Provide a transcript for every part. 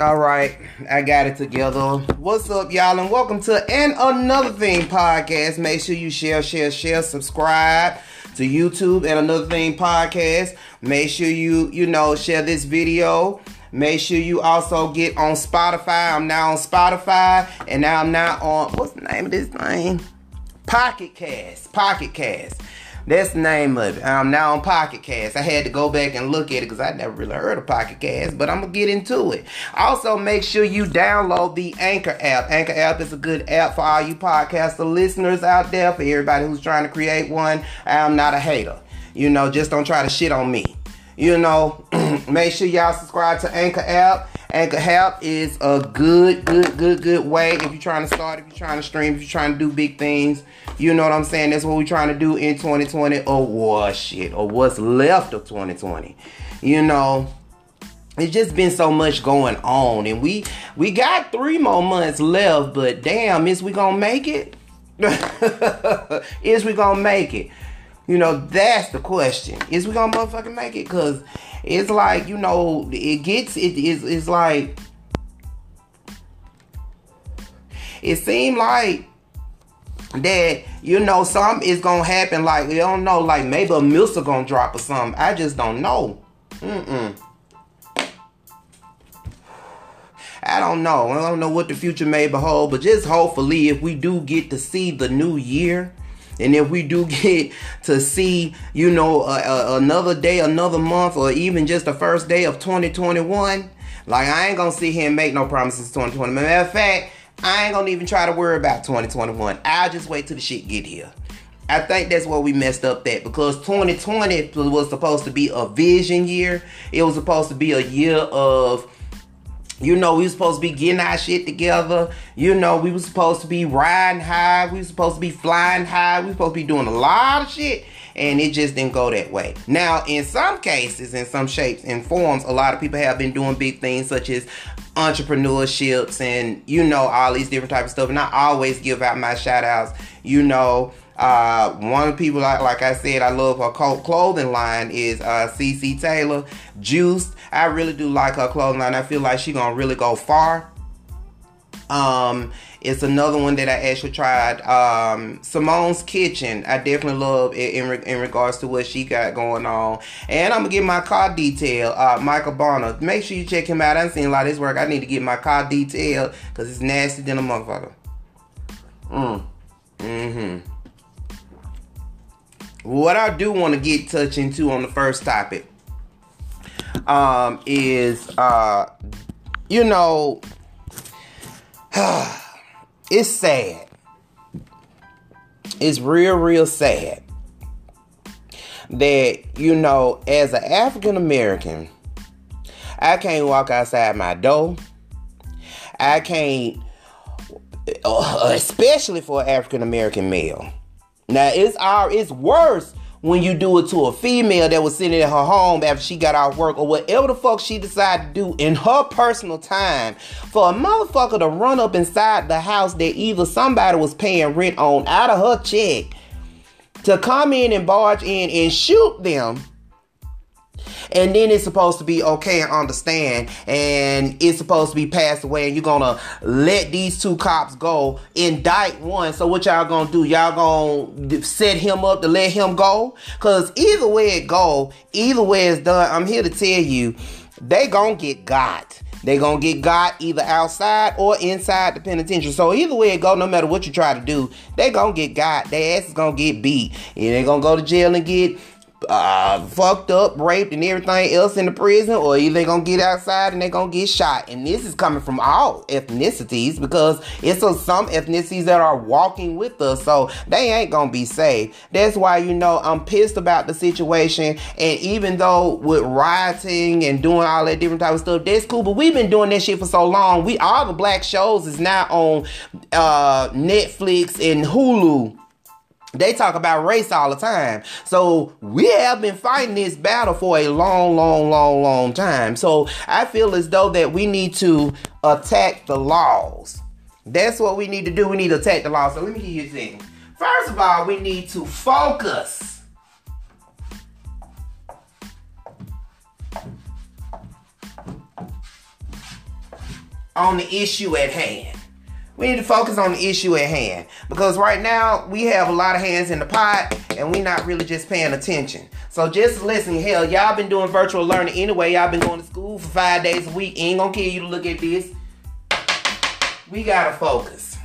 All right, I got it together. What's up, y'all, and welcome to and another thing podcast. Make sure you share, share, share, subscribe to YouTube and another thing podcast. Make sure you you know share this video. Make sure you also get on Spotify. I'm now on Spotify, and now I'm now on what's the name of this thing? Pocket Cast. Pocket Cast. That's the name of it. I'm now on Pocket Cast. I had to go back and look at it because I never really heard of Pocket Cast, but I'm gonna get into it. Also, make sure you download the Anchor app. Anchor app is a good app for all you podcaster listeners out there. For everybody who's trying to create one, I'm not a hater. You know, just don't try to shit on me. You know, make sure y'all subscribe to Anchor app. Anchor help is a good, good, good, good way if you're trying to start, if you're trying to stream, if you're trying to do big things. You know what I'm saying? That's what we're trying to do in 2020 or what shit or what's left of 2020. You know, it's just been so much going on and we we got three more months left, but damn, is we gonna make it? is we gonna make it? You know, that's the question. Is we gonna motherfucking make it? Cause it's like, you know, it gets it is it's like it seemed like that you know something is gonna happen like we don't know like maybe a missile gonna drop or something i just don't know Mm-mm. i don't know i don't know what the future may behold but just hopefully if we do get to see the new year and if we do get to see, you know, another day, another month, or even just the first day of 2021, like I ain't gonna sit here and make no promises 2020. Matter of fact, I ain't gonna even try to worry about 2021. I'll just wait till the shit get here. I think that's where we messed up that because 2020 was supposed to be a vision year. It was supposed to be a year of you know, we were supposed to be getting our shit together. You know, we were supposed to be riding high. We were supposed to be flying high. We were supposed to be doing a lot of shit. And it just didn't go that way. Now, in some cases, in some shapes and forms, a lot of people have been doing big things such as entrepreneurships and, you know, all these different types of stuff. And I always give out my shout outs, you know, uh, one of the people, like, like I said, I love her clothing line is uh, CC Taylor. Juiced. I really do like her clothing line. I feel like she gonna really go far. Um, it's another one that I actually tried. Um, Simone's Kitchen. I definitely love it in, in regards to what she got going on. And I'm gonna get my car detail. Uh, Michael Bonner. Make sure you check him out. I've seen a lot of his work. I need to get my car detailed because it's nasty than a motherfucker. Mm. Mm-hmm. What I do want to get touch into on the first topic um, is, uh, you know, it's sad. It's real, real sad that, you know, as an African American, I can't walk outside my door. I can't, uh, especially for an African American male. Now it's our it's worse when you do it to a female that was sitting at her home after she got off work or whatever the fuck she decided to do in her personal time for a motherfucker to run up inside the house that either somebody was paying rent on out of her check to come in and barge in and shoot them and then it's supposed to be okay and understand and it's supposed to be passed away and you're gonna let these two cops go indict one so what y'all gonna do y'all gonna set him up to let him go because either way it go either way it's done i'm here to tell you they gonna get got they gonna get got either outside or inside the penitentiary. So either way it go, no matter what you try to do, they gonna get got. Their ass is gonna get beat. And they gonna go to jail and get uh, fucked up, raped, and everything else in the prison, or either they gonna get outside and they gonna get shot. And this is coming from all ethnicities because it's a, some ethnicities that are walking with us, so they ain't gonna be safe. That's why you know I'm pissed about the situation. And even though with rioting and doing all that different type of stuff, that's cool. But we've been doing that shit for so long. We all the black shows is now on uh, Netflix and Hulu they talk about race all the time. So we have been fighting this battle for a long, long, long, long time. So I feel as though that we need to attack the laws. That's what we need to do. We need to attack the laws. So let me give you a thing. First of all, we need to focus. on the issue at hand. We need to focus on the issue at hand because right now we have a lot of hands in the pot and we're not really just paying attention. So just listen, hell, y'all been doing virtual learning anyway. Y'all been going to school for five days a week. Ain't gonna kill you to look at this. We gotta focus.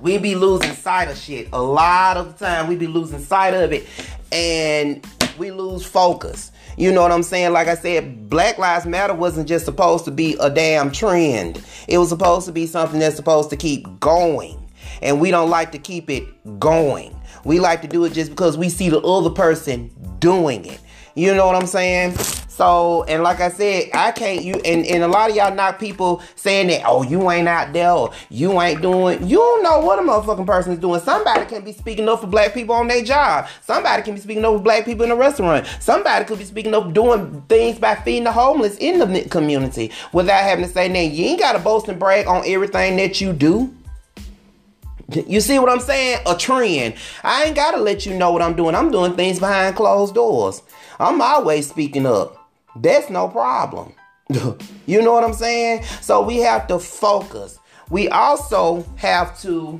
We be losing sight of shit a lot of the time. We be losing sight of it, and we lose focus. You know what I'm saying? Like I said, Black Lives Matter wasn't just supposed to be a damn trend. It was supposed to be something that's supposed to keep going. And we don't like to keep it going. We like to do it just because we see the other person doing it. You know what I'm saying? So, and like I said, I can't you and, and a lot of y'all knock people saying that, oh, you ain't out there or you ain't doing you don't know what a motherfucking person is doing. Somebody can be speaking up for black people on their job. Somebody can be speaking up for black people in a restaurant. Somebody could be speaking up doing things by feeding the homeless in the community without having to say that you ain't gotta boast and brag on everything that you do. You see what I'm saying? A trend. I ain't gotta let you know what I'm doing. I'm doing things behind closed doors. I'm always speaking up. That's no problem. you know what I'm saying? So we have to focus. We also have to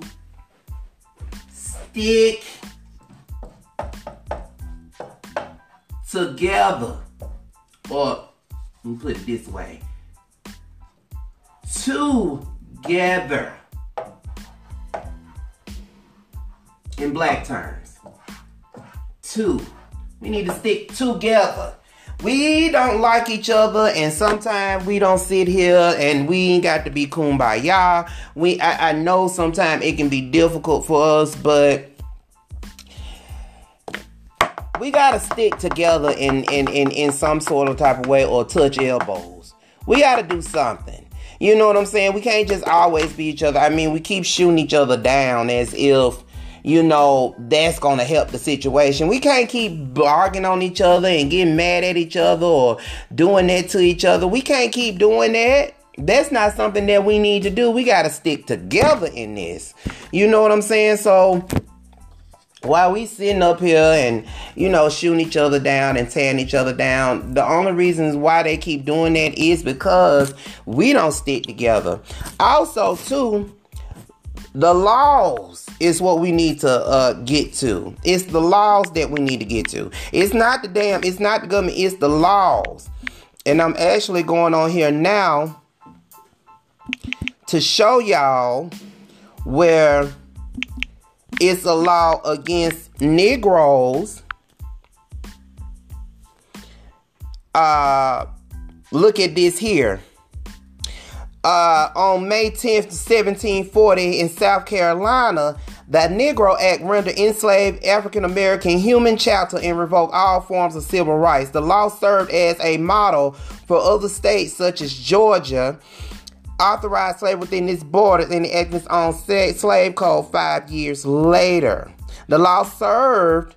stick together. Or let me put it this way. Together. In black terms. Two. We need to stick together we don't like each other and sometimes we don't sit here and we ain't got to be kumbaya. We i, I know sometimes it can be difficult for us but we gotta stick together in, in in in some sort of type of way or touch elbows. We gotta do something. You know what i'm saying? We can't just always be each other. I mean we keep shooting each other down as if you know, that's going to help the situation. We can't keep bargaining on each other and getting mad at each other or doing that to each other. We can't keep doing that. That's not something that we need to do. We got to stick together in this. You know what I'm saying? So, while we sitting up here and you know shooting each other down and tearing each other down the only reasons why they keep doing that is because we don't stick together also too the laws is what we need to uh, get to. It's the laws that we need to get to. It's not the damn, it's not the government, it's the laws. And I'm actually going on here now to show y'all where it's a law against Negroes. Uh, look at this here uh, on May 10th, 1740, in South Carolina, the Negro Act rendered enslaved African American human chattel and revoked all forms of civil rights. The law served as a model for other states such as Georgia, authorized slavery within its borders and enacted its own slave code five years later. The law served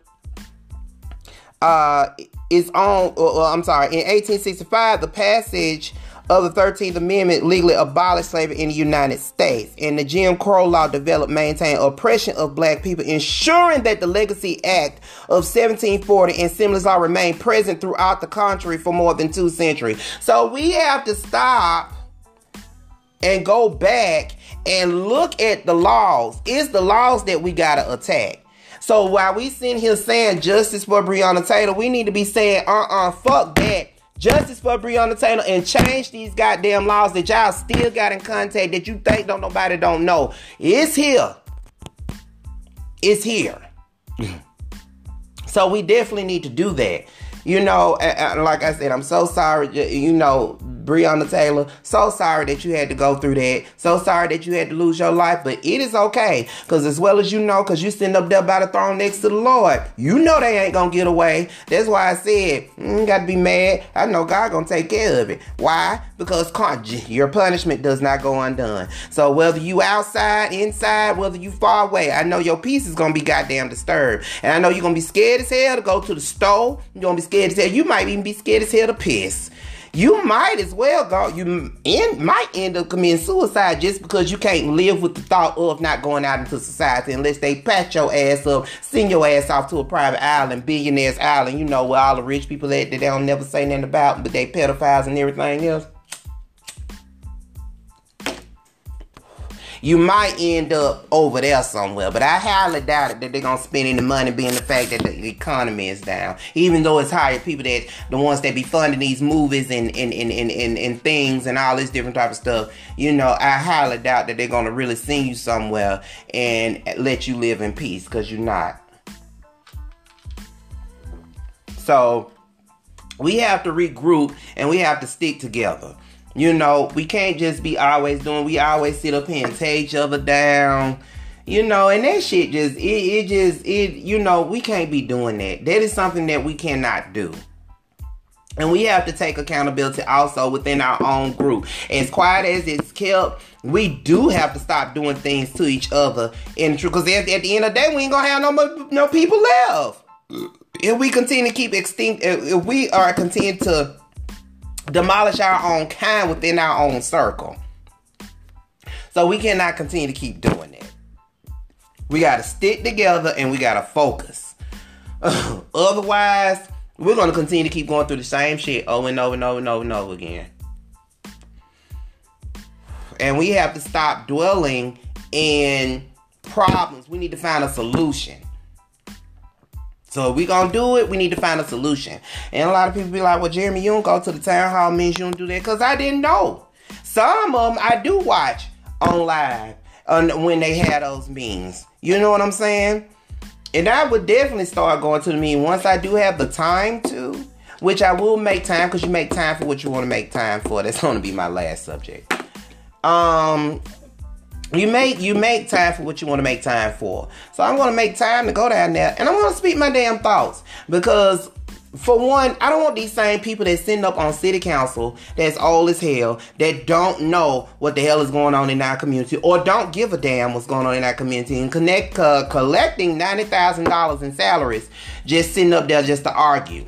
uh, its own, uh, I'm sorry, in 1865, the passage of the 13th Amendment legally abolished slavery in the United States. And the Jim Crow law developed, maintained oppression of black people, ensuring that the Legacy Act of 1740 and similar law remain present throughout the country for more than two centuries. So we have to stop and go back and look at the laws. It's the laws that we gotta attack. So while we sitting here saying justice for Breonna Taylor, we need to be saying, uh-uh, fuck that Justice for Breonna Taylor and change these goddamn laws that y'all still got in contact that you think don't nobody don't know. It's here. It's here. so we definitely need to do that. You know, like I said, I'm so sorry. You know, Breonna Taylor, so sorry that you had to go through that. So sorry that you had to lose your life, but it is okay. Because as well as you know, because you sitting up there by the throne next to the Lord, you know they ain't going to get away. That's why I said, mm, you got to be mad. I know God going to take care of it. Why? Because your punishment does not go undone. So whether you outside, inside, whether you far away, I know your peace is going to be goddamn disturbed. And I know you're going to be scared as hell to go to the store. You're going to be scared as hell. You might even be scared as hell to piss you might as well go. You in, might end up committing suicide just because you can't live with the thought of not going out into society unless they pat your ass up, send your ass off to a private island, billionaires island. You know where all the rich people at that they don't never say nothing about, but they pedophiles and everything else. You might end up over there somewhere. But I highly doubt it that they're gonna spend any money being the fact that the economy is down. Even though it's higher people that the ones that be funding these movies and and, and, and, and, and things and all this different type of stuff, you know, I highly doubt that they're gonna really send you somewhere and let you live in peace because you're not. So we have to regroup and we have to stick together. You know, we can't just be always doing, we always sit up here and tear each other down. You know, and that shit just, it, it just, it, you know, we can't be doing that. That is something that we cannot do. And we have to take accountability also within our own group. As quiet as it's kept, we do have to stop doing things to each other And true. Because at, at, the end of the day, we ain't gonna have no no people left. If we continue to keep extinct, if we are continue to demolish our own kind within our own circle. So we cannot continue to keep doing that. We got to stick together and we got to focus. Otherwise, we're going to continue to keep going through the same shit over and over and over and over and over again. And we have to stop dwelling in problems. We need to find a solution. So we gonna do it, we need to find a solution. And a lot of people be like, "Well, Jeremy, you don't go to the town hall means you don't do that," because I didn't know. Some of them I do watch on live on when they had those meetings. You know what I'm saying? And I would definitely start going to the meeting once I do have the time to, which I will make time because you make time for what you want to make time for. That's to be my last subject. Um, you make you make time for what you want to make time for. So I'm gonna make time to go down there and I'm gonna speak my damn thoughts because for one, I don't want these same people that sitting up on city council that's old as hell that don't know what the hell is going on in our community or don't give a damn what's going on in our community and connect uh, collecting ninety thousand dollars in salaries just sitting up there just to argue.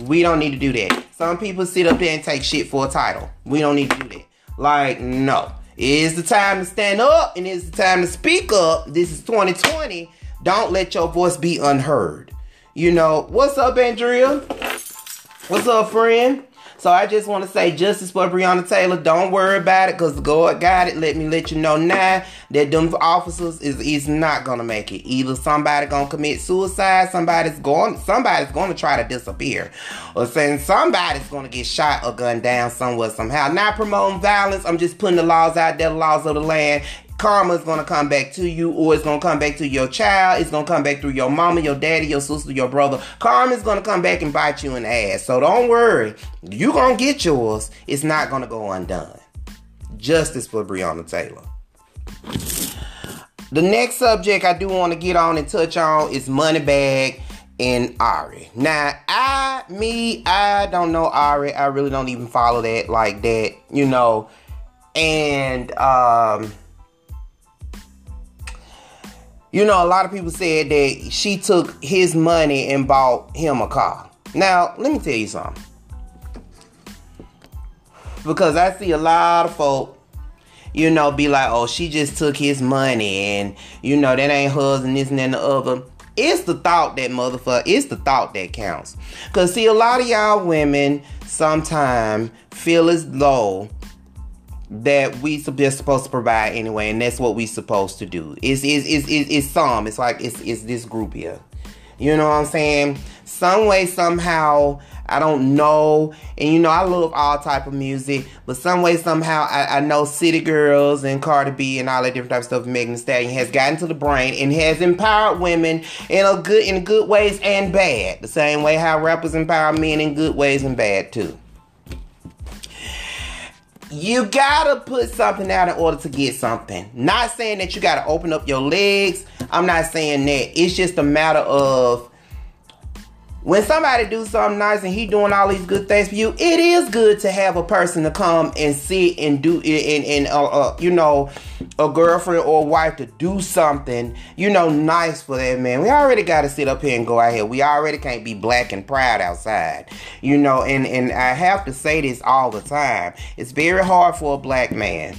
We don't need to do that. Some people sit up there and take shit for a title. We don't need to do that. Like no. It is the time to stand up and it's the time to speak up. This is 2020. Don't let your voice be unheard. You know, what's up, Andrea? What's up, friend? So I just want to say justice for Breonna Taylor. Don't worry about it because God got it. Let me let you know now that them officers is, is not gonna make it. Either somebody gonna commit suicide, somebody's going somebody's gonna try to disappear. Or saying somebody's gonna get shot or gunned down somewhere somehow. Not promoting violence. I'm just putting the laws out there, the laws of the land karma is gonna come back to you, or it's gonna come back to your child. It's gonna come back through your mama, your daddy, your sister, your brother. Karma is gonna come back and bite you in the ass. So don't worry, You're gonna get yours. It's not gonna go undone. Justice for Breonna Taylor. The next subject I do want to get on and touch on is Moneybagg and Ari. Now, I, me, I don't know Ari. I really don't even follow that like that, you know. And um you know, a lot of people said that she took his money and bought him a car. Now, let me tell you something. Because I see a lot of folk, you know, be like, oh, she just took his money and, you know, that ain't hers and this and, and the other. It's the thought that motherfucker, it's the thought that counts. Because, see, a lot of y'all women sometimes feel as though that we just supposed to provide anyway, and that's what we supposed to do. It's it's it's it's, it's some. It's like it's it's this group here. You know what I'm saying? Some way, somehow, I don't know. And you know, I love all type of music, but some way, somehow, I, I know City Girls and Cardi B and all that different type of stuff. Megan Thee Stallion has gotten to the brain and has empowered women in a good in good ways and bad. The same way how rappers empower men in good ways and bad too. You gotta put something out in order to get something. Not saying that you gotta open up your legs. I'm not saying that. It's just a matter of when somebody do something nice and he doing all these good things for you, it is good to have a person to come and sit and do it and, and uh, uh, you know a girlfriend or wife to do something you know nice for that man. We already got to sit up here and go out here. We already can't be black and proud outside, you know. And and I have to say this all the time. It's very hard for a black man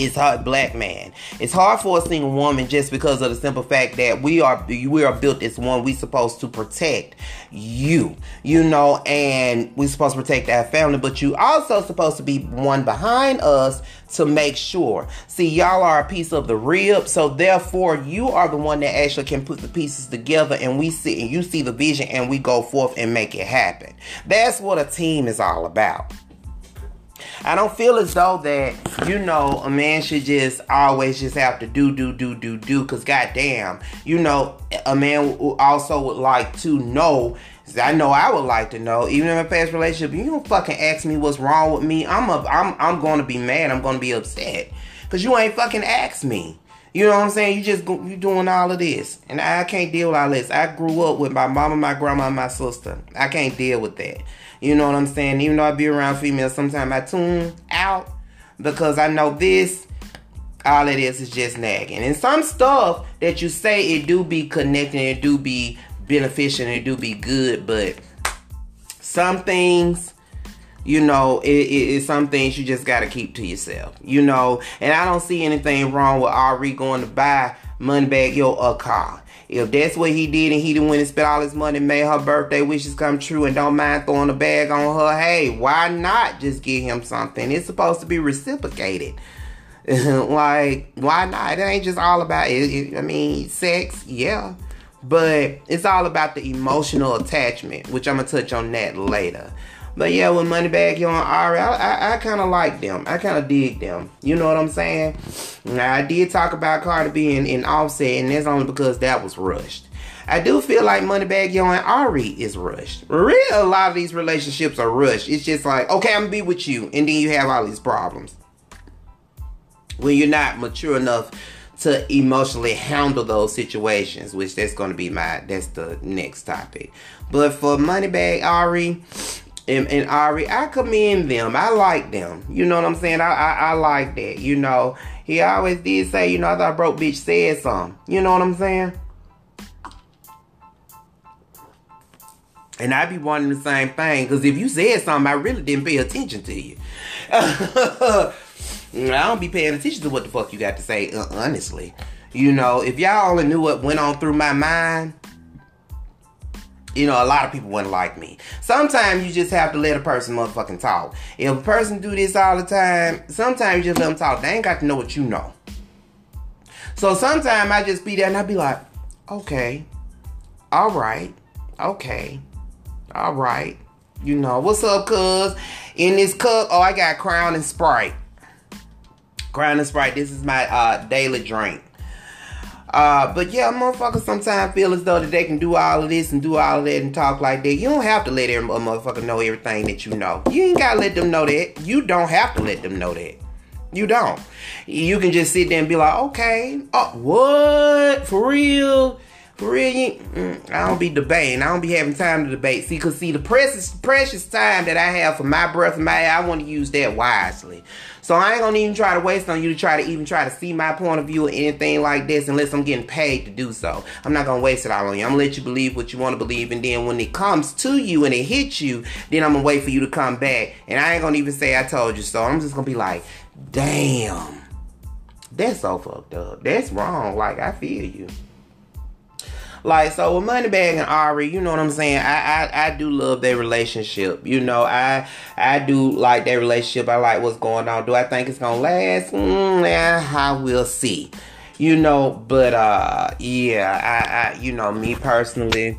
It's hard, black man. It's hard for a single woman just because of the simple fact that we are we are built as one. We supposed to protect you, you know, and we supposed to protect our family. But you also supposed to be one behind us to make sure. See, y'all are a piece of the rib, so therefore you are the one that actually can put the pieces together, and we see and you see the vision, and we go forth and make it happen. That's what a team is all about. I don't feel as though that, you know, a man should just always just have to do, do, do, do, do. Because, goddamn, you know, a man also would like to know. I know I would like to know, even in my past relationship, you don't fucking ask me what's wrong with me. I'm a, I'm, I'm going to be mad. I'm going to be upset. Because you ain't fucking asked me. You know what I'm saying? You just you doing all of this, and I can't deal with all this. I grew up with my mama, my grandma, and my sister. I can't deal with that. You know what I'm saying? Even though I be around females, sometimes I tune out because I know this. All it is is just nagging, and some stuff that you say it do be connecting, it do be beneficial, it do be good, but some things you know, it, it, it's some things you just gotta keep to yourself. You know, and I don't see anything wrong with Ari going to buy Moneybagg Yo a car. If that's what he did and he didn't went and spent all his money, made her birthday wishes come true, and don't mind throwing a bag on her, hey, why not just give him something? It's supposed to be reciprocated. like, why not? It ain't just all about it. I mean, sex, yeah. But it's all about the emotional attachment, which I'm gonna touch on that later. But yeah, with Moneybagg Yo and Ari, I, I, I kind of like them. I kind of dig them. You know what I'm saying? Now, I did talk about Cardi B and, and Offset, and that's only because that was rushed. I do feel like Moneybagg Yo and Ari is rushed. Really, a lot of these relationships are rushed. It's just like, okay, I'm gonna be with you, and then you have all these problems. When you're not mature enough to emotionally handle those situations, which that's gonna be my that's the next topic. But for Moneybagg Ari, and, and Ari, I commend them. I like them. You know what I'm saying? I, I, I like that. You know, he always did say, you know, I thought broke bitch said something. You know what I'm saying? And I be wanting the same thing. Because if you said something, I really didn't pay attention to you. I don't be paying attention to what the fuck you got to say, uh, honestly. You know, if y'all only knew what went on through my mind, you know, a lot of people wouldn't like me. Sometimes you just have to let a person motherfucking talk. If a person do this all the time, sometimes you just let them talk. They ain't got to know what you know. So sometimes I just be there and I be like, okay, all right, okay, all right. You know, what's up, cuz? In this cup, oh, I got Crown and Sprite. Crown and Sprite, this is my uh, daily drink. Uh, but yeah, motherfuckers sometimes feel as though that they can do all of this and do all of that and talk like that. You don't have to let every motherfucker know everything that you know. You ain't gotta let them know that. You don't have to let them know that. You don't. You can just sit there and be like, okay, oh, what? For real? For real? Mm, I don't be debating. I don't be having time to debate. See, cause see, the precious, precious time that I have for my breath and my air, I want to use that wisely. So I ain't gonna even try to waste on you to try to even try to see my point of view or anything like this unless I'm getting paid to do so. I'm not gonna waste it all on you. I'm gonna let you believe what you want to believe, and then when it comes to you and it hits you, then I'm gonna wait for you to come back. And I ain't gonna even say I told you so. I'm just gonna be like, damn, that's so fucked up. That's wrong. Like I feel you. Like so with Moneybagg and Ari, you know what I'm saying? I I, I do love their relationship. You know, I I do like their relationship. I like what's going on. Do I think it's gonna last? Mm, yeah, I will see. You know, but uh yeah, I, I you know, me personally,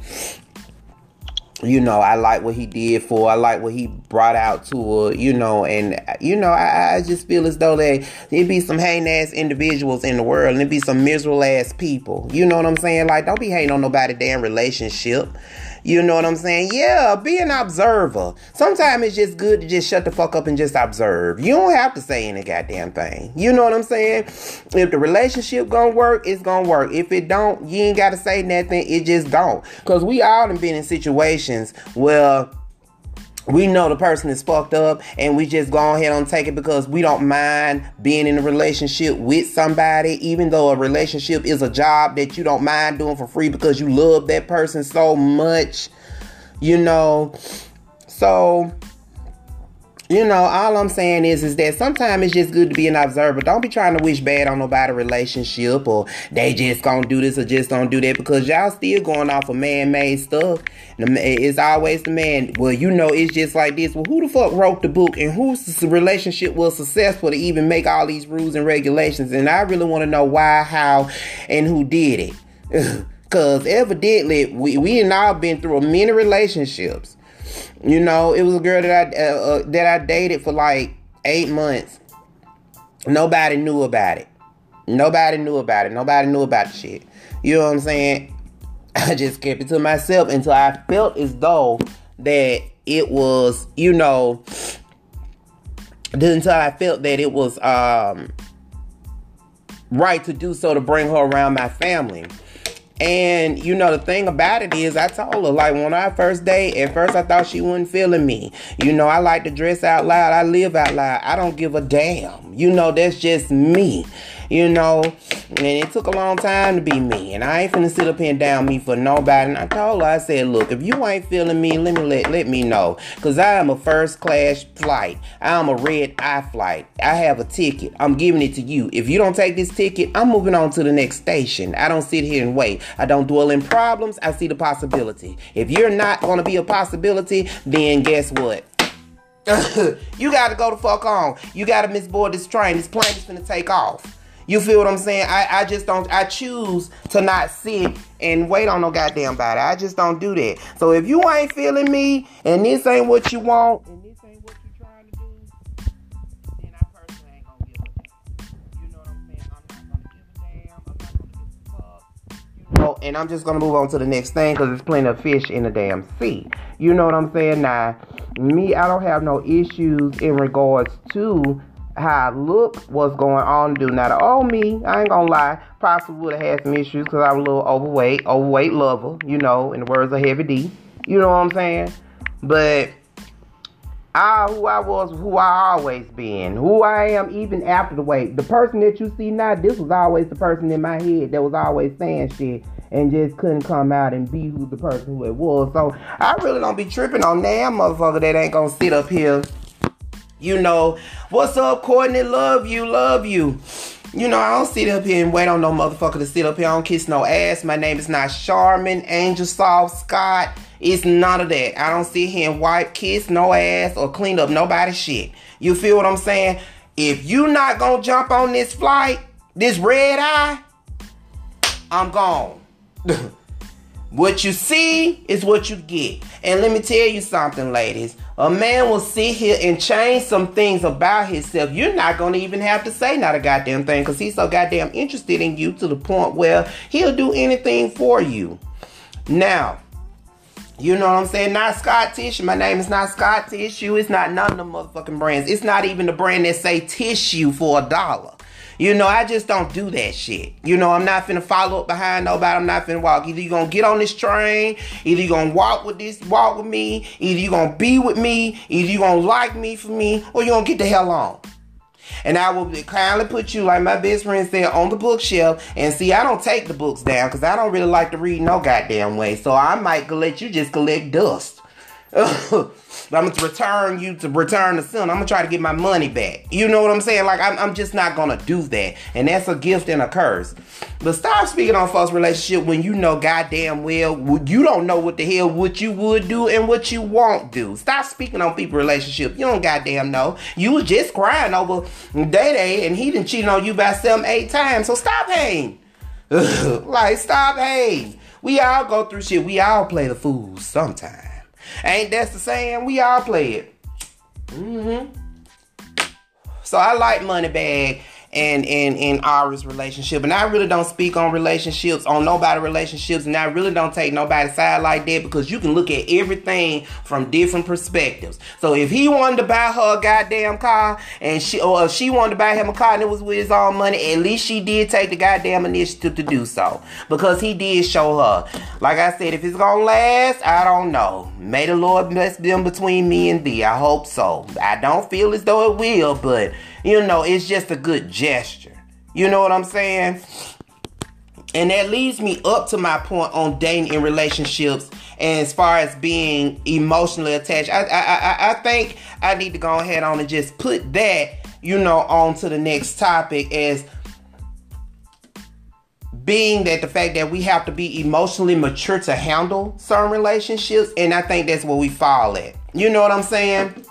you know, I like what he did for. I like what he brought out to her, you know, and you know, I, I just feel as though there there be some hating ass individuals in the world, and there be some miserable ass people. You know what I'm saying? Like, don't be hating on nobody damn relationship. You know what I'm saying? Yeah, be an observer. Sometimes it's just good to just shut the fuck up and just observe. You don't have to say any goddamn thing. You know what I'm saying? If the relationship gonna work, it's gonna work. If it don't, you ain't gotta say nothing. It just don't. Cause we all have been in situations where we know the person is fucked up and we just go ahead and take it because we don't mind being in a relationship with somebody even though a relationship is a job that you don't mind doing for free because you love that person so much you know? So you know, all I'm saying is is that sometimes it's just good to be an observer. Don't be trying to wish bad on nobody relationship or they just gonna do this or just don't do that because y'all still going off of man-made stuff. It's always the man. Well, you know, it's just like this. Well, who the fuck wrote the book and whose relationship was successful to even make all these rules and regulations? And I really want to know why, how, and who did it. Cause evidently we we and all been through many relationships you know, it was a girl that I uh, uh, that I dated for like eight months. Nobody knew about it. Nobody knew about it. Nobody knew about the shit. You know what I'm saying? I just kept it to myself until I felt as though that it was, you know, until I felt that it was um right to do so to bring her around my family. And you know, the thing about it is, I told her, like, when I first date, at first I thought she wasn't feeling me. You know, I like to dress out loud, I live out loud, I don't give a damn. You know, that's just me you know. And it took a long time to be me. And I ain't finna sit up here and down me for nobody. And I told her, I said, look, if you ain't feeling me, let me let let me know. Cause I am a first class flight. I am a red eye flight. I have a ticket. I'm giving it to you. If you don't take this ticket, I'm moving on to the next station. I don't sit here and wait. I don't dwell in problems. I see the possibility. If you're not gonna be a possibility, then guess what? you gotta go the fuck on. You gotta misboard this train. This plane is gonna take off. You feel what I'm saying? I, I just don't, I choose to not sit and wait on no goddamn body. I just don't do that. So if you ain't feeling me and this ain't what you want, and this ain't what you trying to do, then I personally ain't gonna give a damn. You know what I'm saying? I'm not gonna give a damn. I'm not gonna give a fuck. You know, oh, and I'm just gonna move on to the next thing because there's plenty of fish in the damn sea. You know what I'm saying? Now, me, I don't have no issues in regards to how I look, what's going on, do not. Oh, me, I ain't gonna lie, possibly would have had some issues because I'm a little overweight, overweight lover, you know, in the words of Heavy D. You know what I'm saying? But I, who I was, who I always been, who I am even after the weight. The person that you see now, this was always the person in my head that was always saying shit and just couldn't come out and be who the person who it was. So I really don't be tripping on that motherfucker that ain't gonna sit up here you know, what's up, Courtney? Love you, love you. You know, I don't sit up here and wait on no motherfucker to sit up here. I don't kiss no ass. My name is not Charmin, Angel Soft, Scott. It's none of that. I don't sit here and wipe, kiss no ass, or clean up nobody's shit. You feel what I'm saying? If you not gonna jump on this flight, this red eye, I'm gone. what you see is what you get. And let me tell you something, ladies. A man will sit here and change some things about himself. You're not going to even have to say not a goddamn thing because he's so goddamn interested in you to the point where he'll do anything for you. Now, you know what I'm saying? Not Scott Tissue. My name is not Scott Tissue. It's not none of the motherfucking brands. It's not even the brand that say tissue for a dollar. You know, I just don't do that shit. You know, I'm not finna follow up behind nobody. I'm not finna walk. Either you gonna get on this train, either you gonna walk with this, walk with me, either you gonna be with me, either you gonna like me for me, or you gonna get the hell on. And I will kindly put you, like my best friend said, on the bookshelf. And see, I don't take the books down because I don't really like to read no goddamn way. So I might let you just collect dust. I'm gonna return you to return the sin. I'm gonna try to get my money back. You know what I'm saying? Like I'm, I'm just not gonna do that, and that's a gift and a curse. But stop speaking on false relationship when you know goddamn well you don't know what the hell what you would do and what you won't do. Stop speaking on people relationship. You don't goddamn know. You was just crying over Day Day, and he didn't cheat on you by seven, eight times. So stop hating. like stop hating. We all go through shit. We all play the fools sometimes. Ain't that the saying? We all play it. Mm-hmm. So I like Moneybagg and and in Ari's relationship. And I really don't speak on relationships, on nobody relationships, and I really don't take nobody's side like that because you can look at everything from different perspectives. So if he wanted to buy her a goddamn car and she or if she wanted to buy him a car and it was with his own money, at least she did take the goddamn initiative to do so. Because he did show her. Like I said, if it's gonna last, I don't know. May the Lord bless them between me and thee. I hope so. I don't feel as though it will, but you know, it's just a good gesture. You know what I'm saying? And that leads me up to my point on dating in relationships And as far as being emotionally attached, I, I, I, I think I need to go ahead on and just put that, you know, on to the next topic as being that the fact that we have to be emotionally mature to handle certain relationships, and I think that's where we fall at. You know what I'm saying?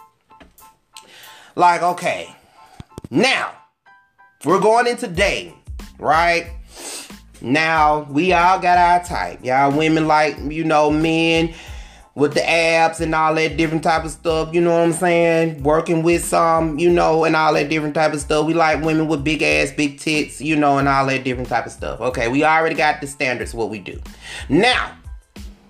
Like, okay, now we're going into dating, right? Now we all got our type. Y'all women like, you know, men with the abs and all that different type of stuff, you know what I'm saying? Working with some, you know, and all that different type of stuff. We like women with big ass, big tits, you know, and all that different type of stuff. Okay, we already got the standards what we do. Now,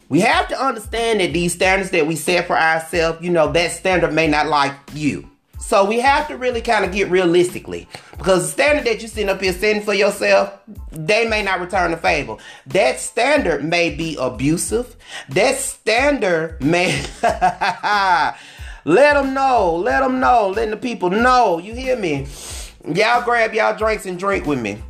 we have to understand that these standards that we set for ourselves, you know, that standard may not like you. So we have to really kind of get realistically because the standard that you're sitting up here setting for yourself, they may not return the favor. That standard may be abusive. That standard may let them know, let them know, letting the people know. You hear me? Y'all grab y'all drinks and drink with me.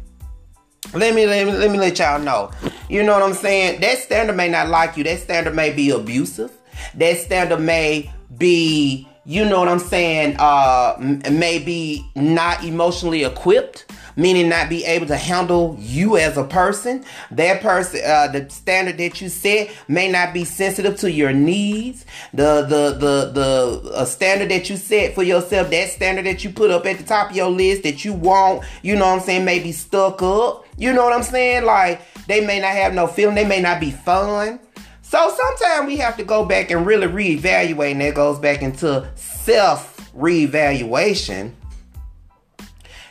Let me, let me let me let y'all know. You know what I'm saying? That standard may not like you. That standard may be abusive. That standard may be you know what I'm saying, uh, maybe not emotionally equipped, meaning not be able to handle you as a person. That person, uh, the standard that you set may not be sensitive to your needs. The the the the uh, standard that you set for yourself, that standard that you put up at the top of your list that you want, you know what I'm saying, may be stuck up. You know what I'm saying? Like they may not have no feeling. They may not be fun. So sometimes we have to go back and really reevaluate, and that goes back into self reevaluation.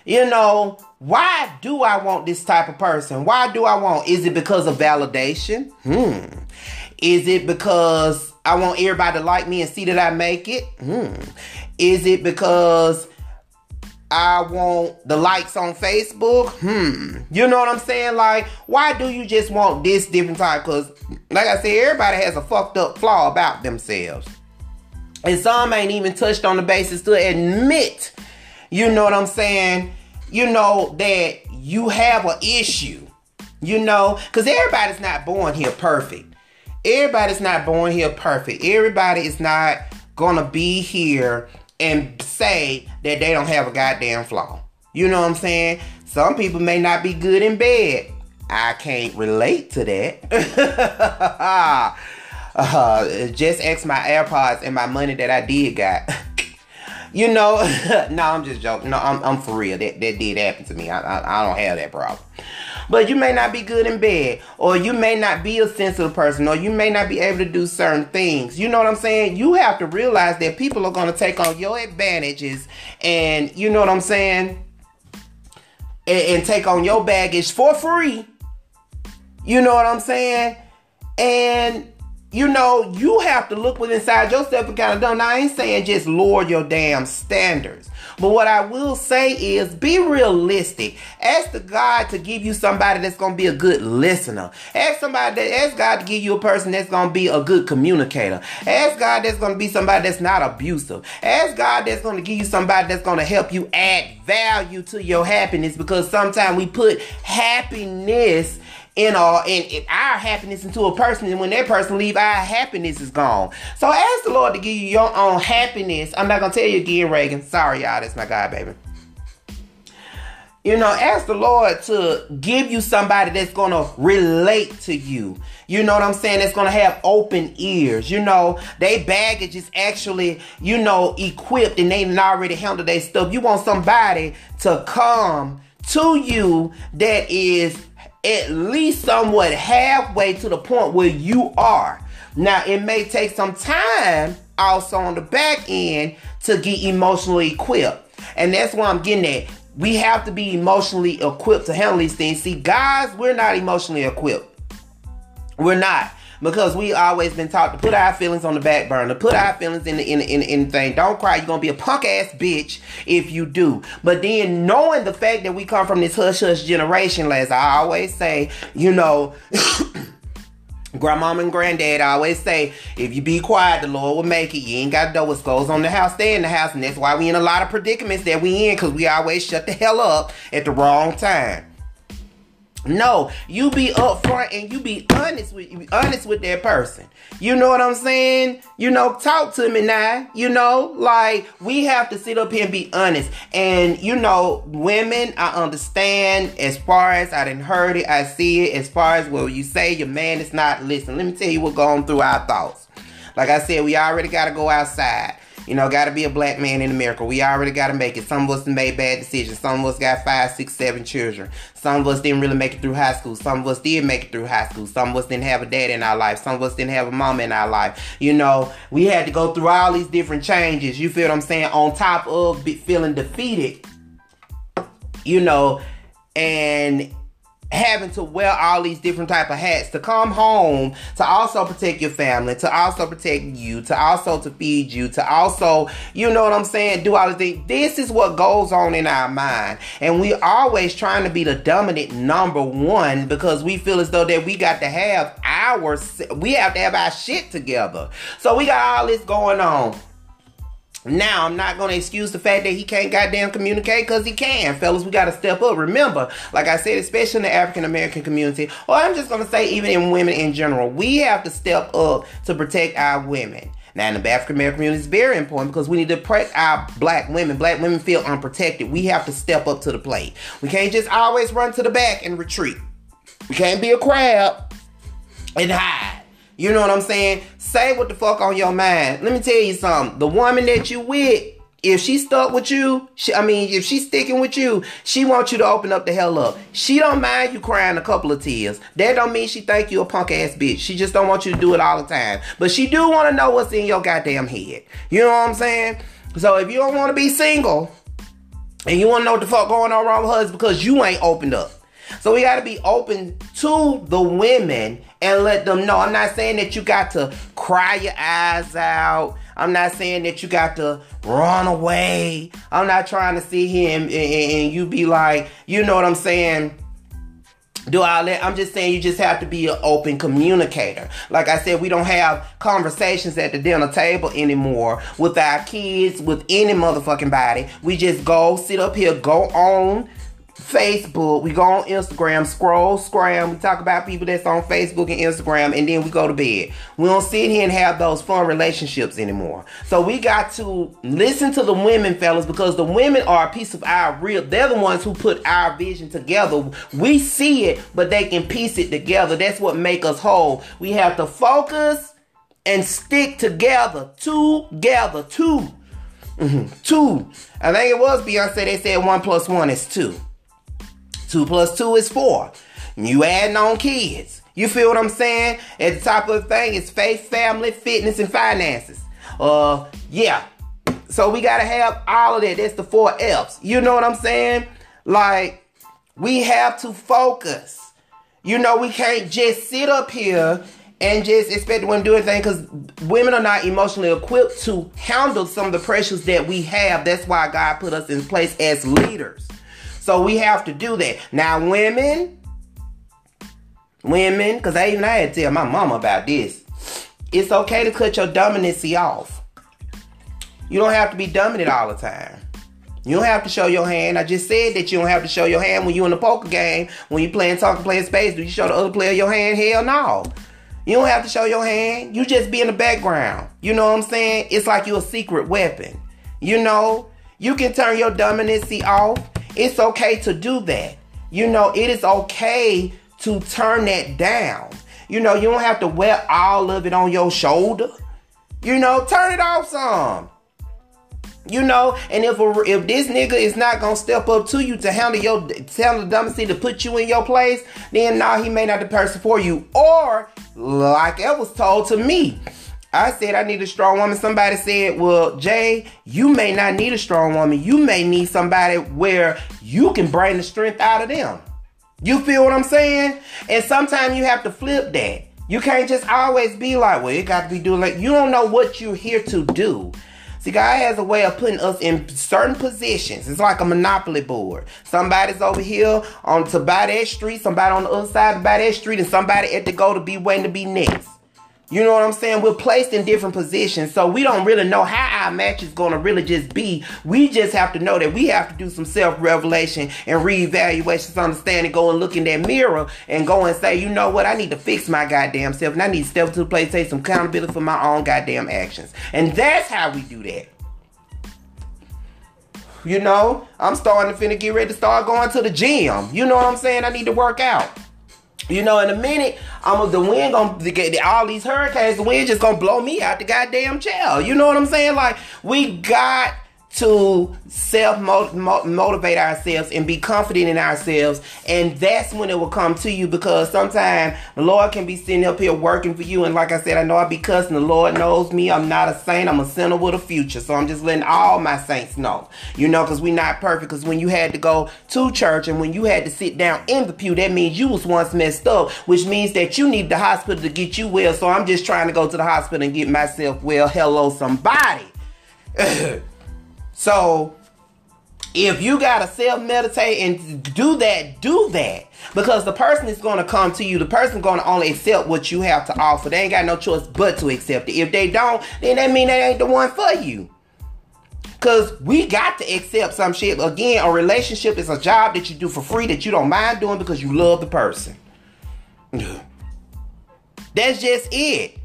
You know, why do I want this type of person? Why do I want? Is it because of validation? Hmm. Is it because I want everybody to like me and see that I make it? Hmm. Is it because I want the likes on Facebook. Hmm. You know what I'm saying? Like, why do you just want this different type? Because, like I said, everybody has a fucked up flaw about themselves. And some ain't even touched on the basis to admit, you know what I'm saying? You know, that you have an issue. You know, because everybody's not born here perfect. Everybody's not born here perfect. Everybody is not gonna be here and say that they don't have a goddamn flaw. You know what I'm saying? Some people may not be good in bed. I can't relate to that. uh, just ask my AirPods and my money that I did got. you know, no, I'm just joking. No, I'm, I'm for real. That that did happen to me. I, I, I don't have that problem. But you may not be good in bed, or you may not be a sensitive person, or you may not be able to do certain things. You know what I'm saying? You have to realize that people are going to take on your advantages, and you know what I'm saying? And, and take on your baggage for free. You know what I'm saying? And you know, you have to look within inside yourself and kind of done. Now, I ain't saying just lower your damn standards. But what I will say is be realistic. Ask the God to give you somebody that's gonna be a good listener. Ask somebody that ask God to give you a person that's gonna be a good communicator. Ask God that's gonna be somebody that's not abusive. Ask God that's gonna give you somebody that's gonna help you add value to your happiness because sometimes we put happiness in our in, our happiness into a person, and when that person leave, our happiness is gone. So ask the Lord to give you your own happiness. I'm not gonna tell you again, Reagan. Sorry, y'all. That's my God, baby. You know, ask the Lord to give you somebody that's gonna relate to you. You know what I'm saying? That's gonna have open ears. You know, they baggage is actually, you know, equipped and they already handle their stuff. You want somebody to come to you that is at least somewhat halfway to the point where you are. Now, it may take some time also on the back end to get emotionally equipped. And that's what I'm getting at. We have to be emotionally equipped to handle these things. See, guys, we're not emotionally equipped. We're not because we always been taught to put our feelings on the back burner, put our feelings in the in in, in thing. Don't cry. You're gonna be a punk ass bitch if you do. But then knowing the fact that we come from this hush hush generation, as I always say, you know. Grandmama and granddad always say, if you be quiet, the Lord will make it. You ain't got to know what goes on the house, stay in the house. And that's why we in a lot of predicaments that we in, because we always shut the hell up at the wrong time. No, you be upfront and you be honest with you honest with that person. You know what I'm saying? You know, talk to me now. You know, like we have to sit up here and be honest. And you know, women, I understand as far as I didn't heard it, I see it. As far as well, you say your man is not listening. Let me tell you what going through our thoughts. Like I said, we already got to go outside. You know, got to be a black man in America. We already got to make it. Some of us made bad decisions. Some of us got five, six, seven children. Some of us didn't really make it through high school. Some of us did make it through high school. Some of us didn't have a dad in our life. Some of us didn't have a mom in our life. You know, we had to go through all these different changes. You feel what I'm saying? On top of feeling defeated, you know, and having to wear all these different type of hats to come home to also protect your family to also protect you to also to feed you to also you know what i'm saying do all the things this is what goes on in our mind. And we always trying to be the dominant number one because we feel as though that we got to have our we have to have our shit together. So we got all this going on now, I'm not going to excuse the fact that he can't goddamn communicate because he can. Fellas, we got to step up. Remember, like I said, especially in the African American community, or I'm just going to say even in women in general, we have to step up to protect our women. Now, in the African American community, it's very important because we need to protect our black women. Black women feel unprotected. We have to step up to the plate. We can't just always run to the back and retreat. We can't be a crab and hide. You know what I'm saying? Say what the fuck on your mind. Let me tell you something. The woman that you with, if she stuck with you, she, I mean, if she's sticking with you, she wants you to open up the hell up. She don't mind you crying a couple of tears. That don't mean she think you a punk ass bitch. She just don't want you to do it all the time. But she do want to know what's in your goddamn head. You know what I'm saying? So if you don't want to be single and you want to know what the fuck going on wrong with her, it's because you ain't opened up. So we got to be open to the women and let them know. I'm not saying that you got to cry your eyes out. I'm not saying that you got to run away. I'm not trying to see him and, and, you be like, you know what I'm saying? do I that. I'm just saying you just have to be an open communicator. Like I said, we don't have conversations at the dinner table anymore with our kids, with any motherfucking body. We just go sit up here, go on Facebook, we go on Instagram, scroll, scram. We talk about people that's on Facebook and Instagram, and then we go to bed. We don't sit here and have those fun relationships anymore. So we got to listen to the women, fellas, because the women are a piece of our real. They're the ones who put our vision together. We see it, but they can piece it together. That's what make us whole. We have to focus and stick together, together, 2 mm-hmm. Two. I think it was Beyonce. They said one plus one is two. Two plus two is four. You adding on kids. You feel what I'm saying? At the top of the thing is faith, family, fitness, and finances. Uh, yeah. So we gotta have all of that. That's the four F's. You know what I'm saying? Like, we have to focus. You know, we can't just sit up here and just expect women to do anything because women are not emotionally equipped to handle some of the pressures that we have. That's why God put us in place as leaders. So we have to do that. Now, women, women, because I even I had to tell my mama about this. It's okay to cut your dominancy off. You don't have to be dominant all the time. You don't have to show your hand. I just said that you don't have to show your hand when you in a poker game, when you playing talking playing space. Do you show the other player your hand? Hell no. You don't have to show your hand. You just be in the background. You know what I'm saying? It's like you're a secret weapon. You know, you can turn your dominancy off it's okay to do that. You know, it is okay to turn that down. You know, you don't have to wear all of it on your shoulder. You know, turn it off some. You know, and if a, if this nigga is not gonna step up to you to handle your tell the dumbest to put you in your place, then nah, he may not the person for you. Or like it was told to me, I said I need a strong woman. Somebody said, Well, Jay, you may not need a strong woman. You may need somebody where you can bring the strength out of them. You feel what I'm saying? And sometimes you have to flip that. You can't just always be like, Well, it got to be doing like you don't know what you're here to do. See, God has a way of putting us in certain positions. It's like a monopoly board. Somebody's over here on to buy that street, somebody on the other side to buy that street, and somebody at the go to be waiting to be next. You know what I'm saying? We're placed in different positions, so we don't really know how our match is going to really just be. We just have to know that we have to do some self revelation and reevaluations, understand, and go and look in that mirror and go and say, you know what? I need to fix my goddamn self, and I need to step to the plate, take some accountability for my own goddamn actions, and that's how we do that. You know, I'm starting to finna get ready to start going to the gym. You know what I'm saying? I need to work out. You know, in a minute, I'm the wind gonna get all these hurricanes. The wind just gonna blow me out the goddamn chair. You know what I'm saying? Like we got to self motivate ourselves and be confident in ourselves. And that's when it will come to you because sometimes the lord can be sitting up here working for you. And like i said i know i be cussing. The lord knows me. I'm not a saint. I'm a sinner with a future. So i'm just letting all my saints know you know because we not perfect. Because when you had to go to church and when you had to sit down in the pew that means you was once messed up which means that you need the hospital to get you well. So i'm just trying to go to the hospital and get myself well. Hello somebody So if you gotta self meditate and do that, do that. Because the person is gonna come to you, the person gonna only accept what you have to offer. They ain't got no choice but to accept it. If they don't, then that mean they ain't the one for you. Cause we got to accept some shit. Again, a relationship is a job that you do for free that you don't mind doing because you love the person. That's just it.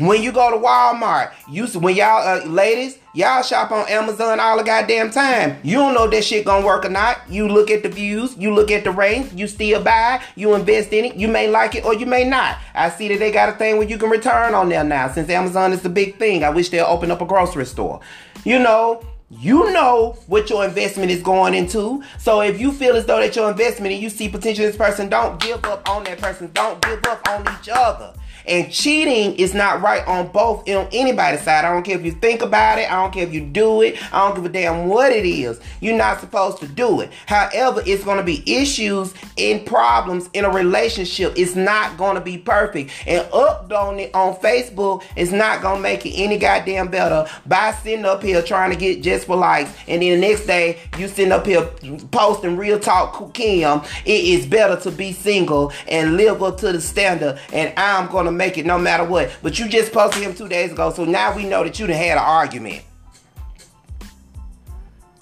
When you go to Walmart, you when y'all uh, ladies, y'all shop on Amazon all the goddamn time. You don't know that shit gonna work or not. You look at the views, you look at the ratings, you still buy, you invest in it. You may like it or you may not. I see that they got a thing where you can return on there now. Since Amazon is the big thing, I wish they'll open up a grocery store. You know, you know what your investment is going into. So if you feel as though that your investment and you see potential in this person, don't give up on that person. Don't give up on each other. And cheating is not right on both on anybody's side. I don't care if you think about it. I don't care if you do it. I don't give a damn what it is. You're not supposed to do it. However, it's going to be issues and problems in a relationship. It's not going to be perfect. And uploading it on Facebook is not going to make it any goddamn better by sitting up here trying to get just for likes. And then the next day, you sitting up here posting real talk Kim. It is better to be single and live up to the standard. And I'm going to to make it no matter what. But you just posted him two days ago, so now we know that you done had an argument.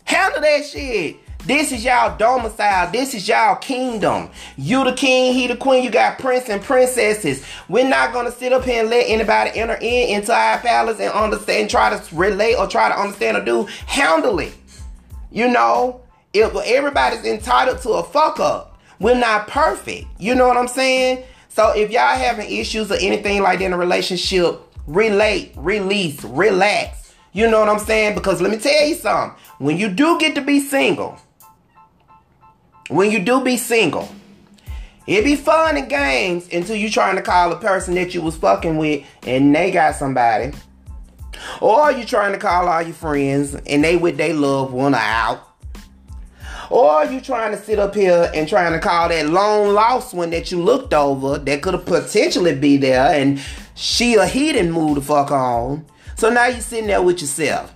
Handle that shit. This is y'all domicile. This is y'all kingdom. You the king, he the queen. You got prince and princesses. We're not gonna sit up here and let anybody enter in into our palace and understand, try to relate or try to understand or do. Handle it. You know, if everybody's entitled to a fuck up. We're not perfect. You know what I'm saying? So if y'all having issues or anything like that in a relationship, relate, release, relax. You know what I'm saying? Because let me tell you something. When you do get to be single, when you do be single, it be fun and games until you trying to call a person that you was fucking with and they got somebody. Or you trying to call all your friends and they with their loved one out. Or you trying to sit up here and trying to call that long lost one that you looked over that could have potentially be there and she or he didn't move the fuck on. So now you sitting there with yourself.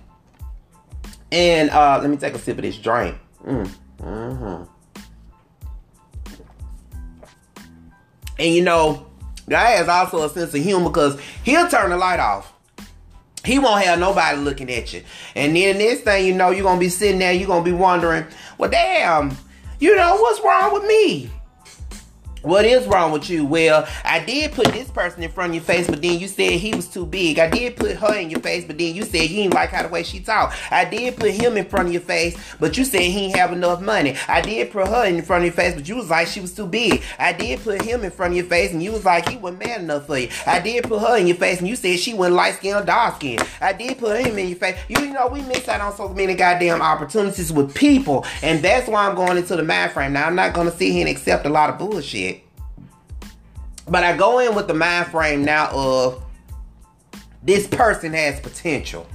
And uh, let me take a sip of this drink. Mm. Mm-hmm. And you know, guy has also a sense of humor because he'll turn the light off. He won't have nobody looking at you. And then the next thing you know, you're gonna be sitting there, you're gonna be wondering, well damn, you know, what's wrong with me? What is wrong with you? Well, I did put this person in front of your face, but then you said he was too big. I did put her in your face, but then you said you didn't like how the way she talked. I did put him in front of your face, but you said he didn't have enough money. I did put her in front of your face, but you was like she was too big. I did put him in front of your face, and you was like he wasn't man enough for you. I did put her in your face, and you said she wasn't light skin or dark skin. I did put him in your face. You know, we miss out on so many goddamn opportunities with people, and that's why I'm going into the mind frame. Now, I'm not going to sit here and accept a lot of bullshit. But I go in with the mind frame now of this person has potential.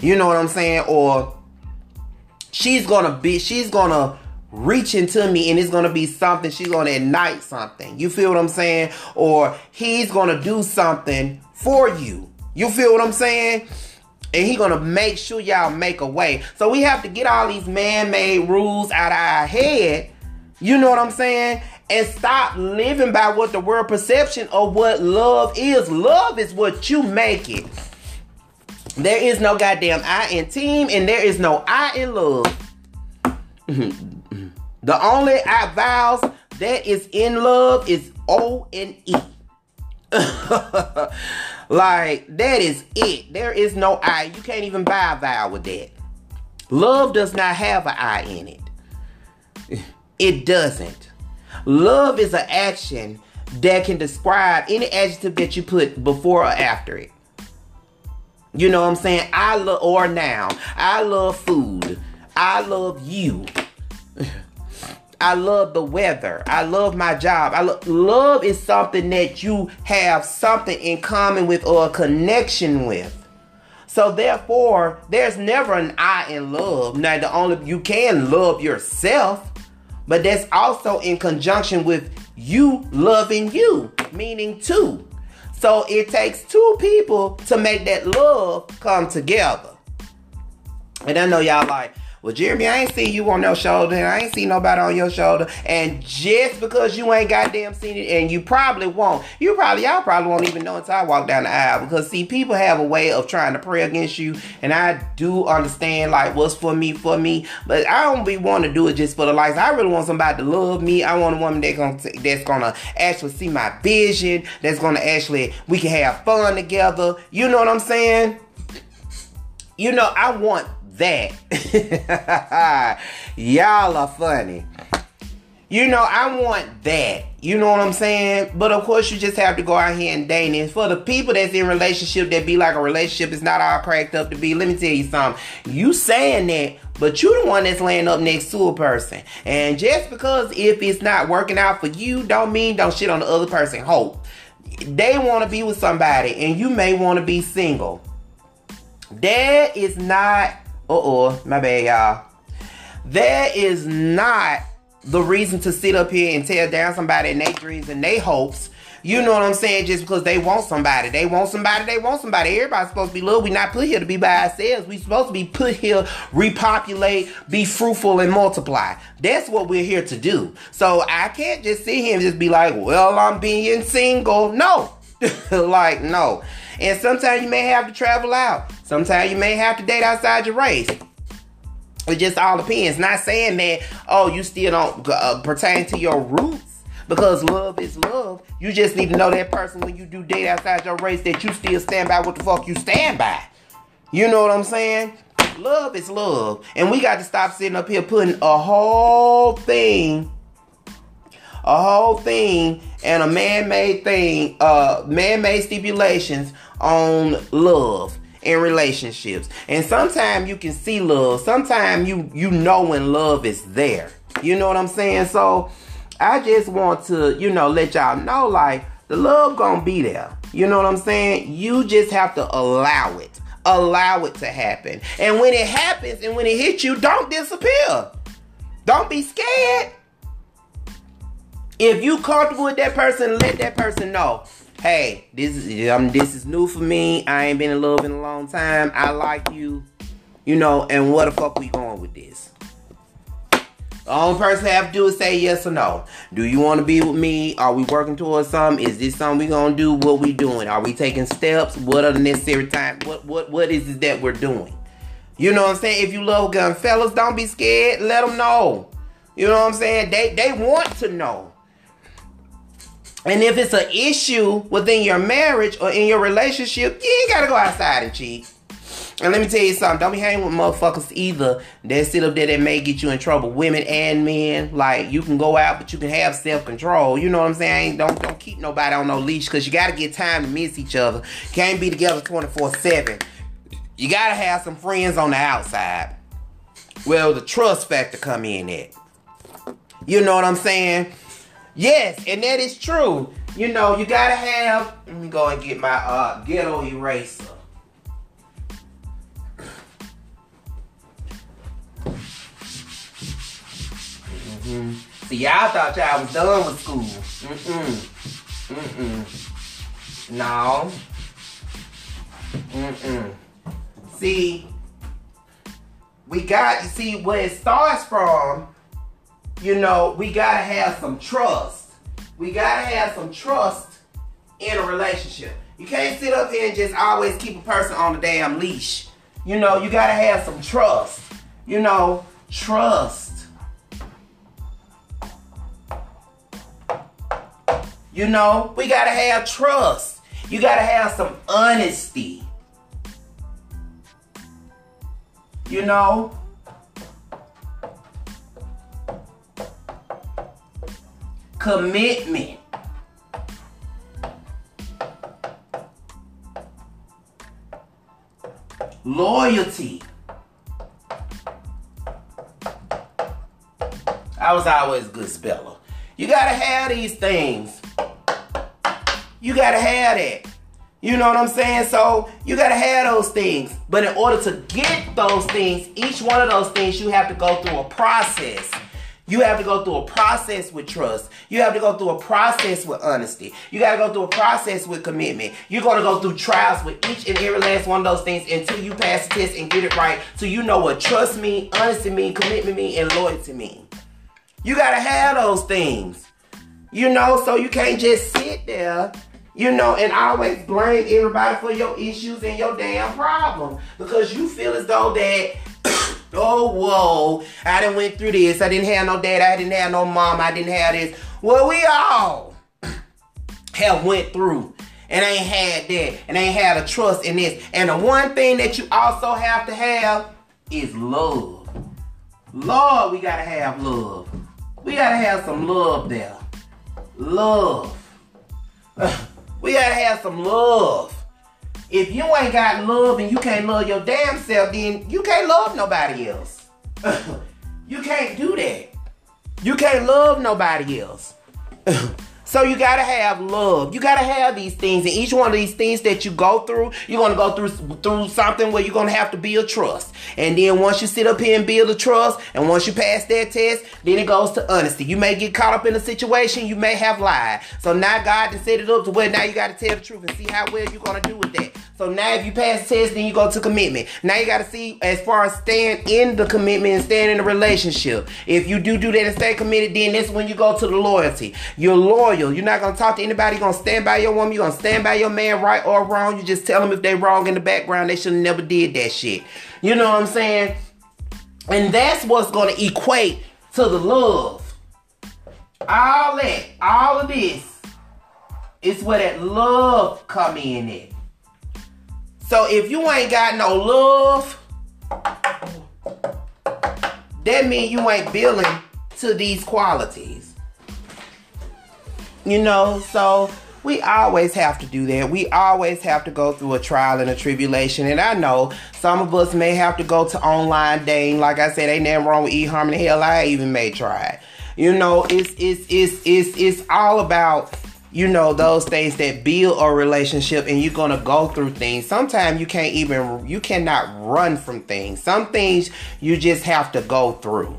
You know what I'm saying? Or she's gonna be, she's gonna reach into me and it's gonna be something, she's gonna ignite something. You feel what I'm saying? Or he's gonna do something for you. You feel what I'm saying? And he gonna make sure y'all make a way. So we have to get all these man-made rules out of our head. You know what I'm saying? And stop living by what the world perception of what love is. Love is what you make it. There is no goddamn I in team, and there is no I in love. the only I vows that is in love is O and E. like that is it. There is no I. You can't even buy a vow with that. Love does not have an I in it. It doesn't. Love is an action that can describe any adjective that you put before or after it. You know what I'm saying? I love or now. I love food. I love you. I love the weather. I love my job. I lo- love is something that you have something in common with or a connection with. So therefore, there's never an I in love. Now the only you can love yourself, but that's also in conjunction with you loving you, meaning two. So it takes two people to make that love come together. And I know y'all like, well, Jeremy, I ain't seen you on no shoulder, and I ain't seen nobody on your shoulder. And just because you ain't goddamn seen it, and you probably won't, you probably, y'all probably won't even know until I walk down the aisle. Because see, people have a way of trying to pray against you, and I do understand like what's for me, for me. But I don't be want to do it just for the likes. I really want somebody to love me. I want a woman that gonna that's gonna actually see my vision. That's gonna actually we can have fun together. You know what I'm saying? You know, I want that. Y'all are funny. You know, I want that. You know what I'm saying? But of course, you just have to go out here and date. And for the people that's in relationship that be like a relationship is not all cracked up to be, let me tell you something. You saying that, but you the one that's laying up next to a person. And just because if it's not working out for you, don't mean don't shit on the other person. Hope. They want to be with somebody, and you may want to be single. That is not uh-oh, my bad, y'all. That is not the reason to sit up here and tear down somebody and their dreams and their hopes. You know what I'm saying? Just because they want somebody. They want somebody, they want somebody. Everybody's supposed to be loved. We're not put here to be by ourselves. We're supposed to be put here, repopulate, be fruitful, and multiply. That's what we're here to do. So I can't just sit here and just be like, well, I'm being single. No. like, no. And sometimes you may have to travel out. Sometimes you may have to date outside your race. It just all depends. Not saying that, oh, you still don't uh, pertain to your roots. Because love is love. You just need to know that person when you do date outside your race that you still stand by what the fuck you stand by. You know what I'm saying? Love is love. And we got to stop sitting up here putting a whole thing a whole thing and a man-made thing, uh, man-made stipulations on love in relationships. And sometimes you can see love. Sometimes you you know when love is there. You know what I'm saying? So I just want to, you know, let y'all know like the love gonna be there. You know what I'm saying? You just have to allow it. Allow it to happen. And when it happens and when it hits you, don't disappear. Don't be scared. If you comfortable with that person, let that person know. Hey, this is um, this is new for me. I ain't been in love in a long time. I like you, you know. And what the fuck we going with this? The only person have to do is say yes or no. Do you want to be with me? Are we working towards something? Is this something we gonna do? What we doing? Are we taking steps? What are the necessary time? What what what is it that we're doing? You know what I'm saying? If you love gun fellas, don't be scared. Let them know. You know what I'm saying? They they want to know. And if it's an issue within your marriage or in your relationship, you ain't gotta go outside and cheat. And let me tell you something, don't be hanging with motherfuckers either that sit up there that may get you in trouble. Women and men. Like you can go out, but you can have self-control. You know what I'm saying? Don't don't keep nobody on no leash because you gotta get time to miss each other. Can't be together 24-7. You gotta have some friends on the outside. Well, the trust factor come in at. You know what I'm saying? Yes, and that is true. You know, you gotta have. Let me go and get my uh, ghetto eraser. Mm-hmm. See, y'all thought y'all was done with school. Mm-mm. Mm-mm. No. Mm-mm. See, we got, you see, where it starts from you know, we gotta have some trust. We gotta have some trust in a relationship. You can't sit up here and just always keep a person on the damn leash. You know, you gotta have some trust. You know, trust. You know, we gotta have trust. You gotta have some honesty. You know? Commitment. Loyalty. I was always a good speller. You gotta have these things. You gotta have that. You know what I'm saying? So you gotta have those things. But in order to get those things, each one of those things, you have to go through a process. You have to go through a process with trust. You have to go through a process with honesty. You got to go through a process with commitment. You're going to go through trials with each and every last one of those things until you pass the test and get it right. So you know what trust mean, honesty mean, commitment mean, and loyalty mean. You got to have those things. You know, so you can't just sit there you know, and always blame everybody for your issues and your damn problem. Because you feel as though that, oh, whoa, I didn't went through this. I didn't have no dad. I didn't have no mom. I didn't have this. Well, we all have went through and ain't had that and ain't had a trust in this. And the one thing that you also have to have is love. Lord, we gotta have love. We gotta have some love there. Love. We gotta have some love. If you ain't got love and you can't love your damn self, then you can't love nobody else. you can't do that. You can't love nobody else. So you gotta have love. You gotta have these things, and each one of these things that you go through, you're gonna go through through something where you're gonna have to build trust. And then once you sit up here and build a trust, and once you pass that test, then it goes to honesty. You may get caught up in a situation, you may have lied. So now God to set it up to where now you gotta tell the truth and see how well you're gonna do with that. So now if you pass the test, then you go to commitment. Now you gotta see as far as staying in the commitment and staying in the relationship. If you do do that and stay committed, then that's when you go to the loyalty. You're loyal. You're not gonna talk to anybody. You're gonna stand by your woman. You're gonna stand by your man, right or wrong. You just tell them if they wrong in the background. They should have never did that shit. You know what I'm saying? And that's what's gonna equate to the love. All that, all of this, is where that love come in at. So if you ain't got no love, that means you ain't building to these qualities. You know, so we always have to do that. We always have to go through a trial and a tribulation. And I know some of us may have to go to online dating. Like I said, ain't nothing wrong with eHarmony. Hell, I even may try it. You know, it's it's it's it's it's all about you know those things that build a relationship and you're gonna go through things sometimes you can't even you cannot run from things some things you just have to go through